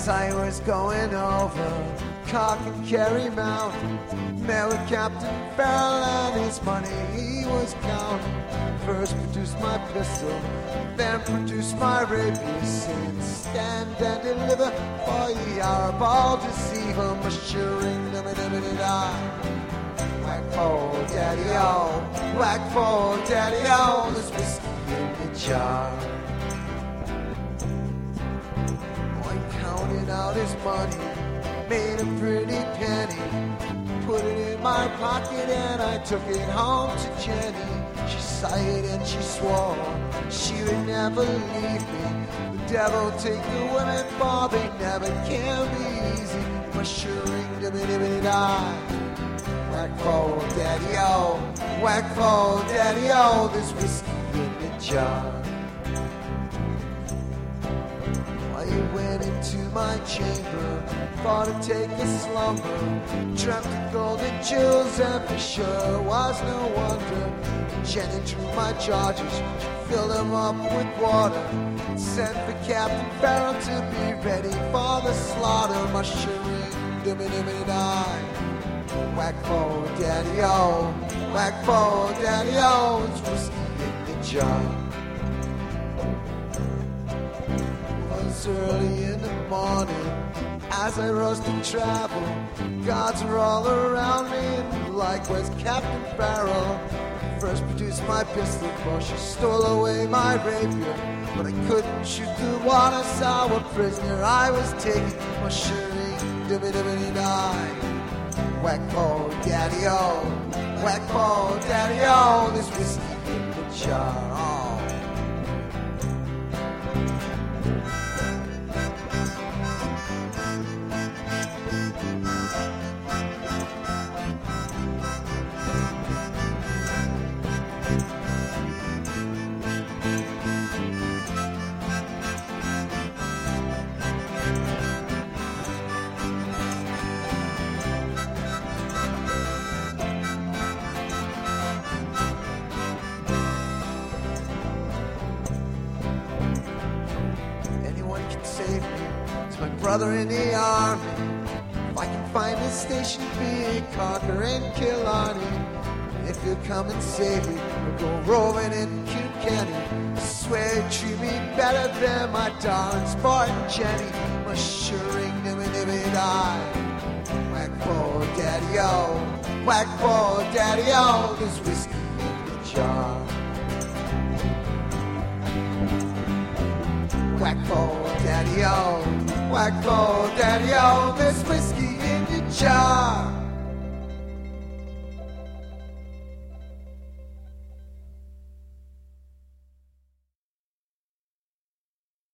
As I was going over Cork and Kerry Mountain, met with Captain Farrell and his money he was counting. First produced my pistol, then produced my rapier, saying stand and deliver for ye are all deceiver, mushering them and them die. Whack for daddy o, whack for daddy o, there's whiskey in the jar. Counting out his money, made a pretty penny, put it in my pocket and I took it home to Jenny. She sighed and she swore she would never leave me. The devil take the women, they never can be easy. Mushering, dimmy, dimmy, die. Whack for daddy o, whack for daddy o, there's whiskey in the jar. I went into my chamber, thought to take a slumber, dreamt of golden jewels, and for sure was no wonder. Jenny drew my charges, filled them up with water, sent for Captain Farrell to be ready for the slaughter. My Mushering, dimmy, dimmy, die. Whack for daddy o, whack for daddy it's whiskey in the jar. Was early in the morning as I rose to travel. Guards were all around me, and likewise Captain Farrell. First produced my pistol, for she stole away my rapier. But I couldn't shoot the water sour prisoner I was taking. My shirring, dibby dibby die. Whack for daddy o, whack for daddy o, this whiskey in the jar. Oh. Can. It's my brother in the army. If I can find a station, be conquer and Killarney. If you'll come and save me, we'll go roving in Kilkenny. I swear you treat me better than my darling Spartan Jenny. Mushering nimmy nimmy die. Whack for daddy o, whack for daddy o, there's whiskey in the jar. Whack for daddy o, whack for daddy o, there's whiskey in your jar.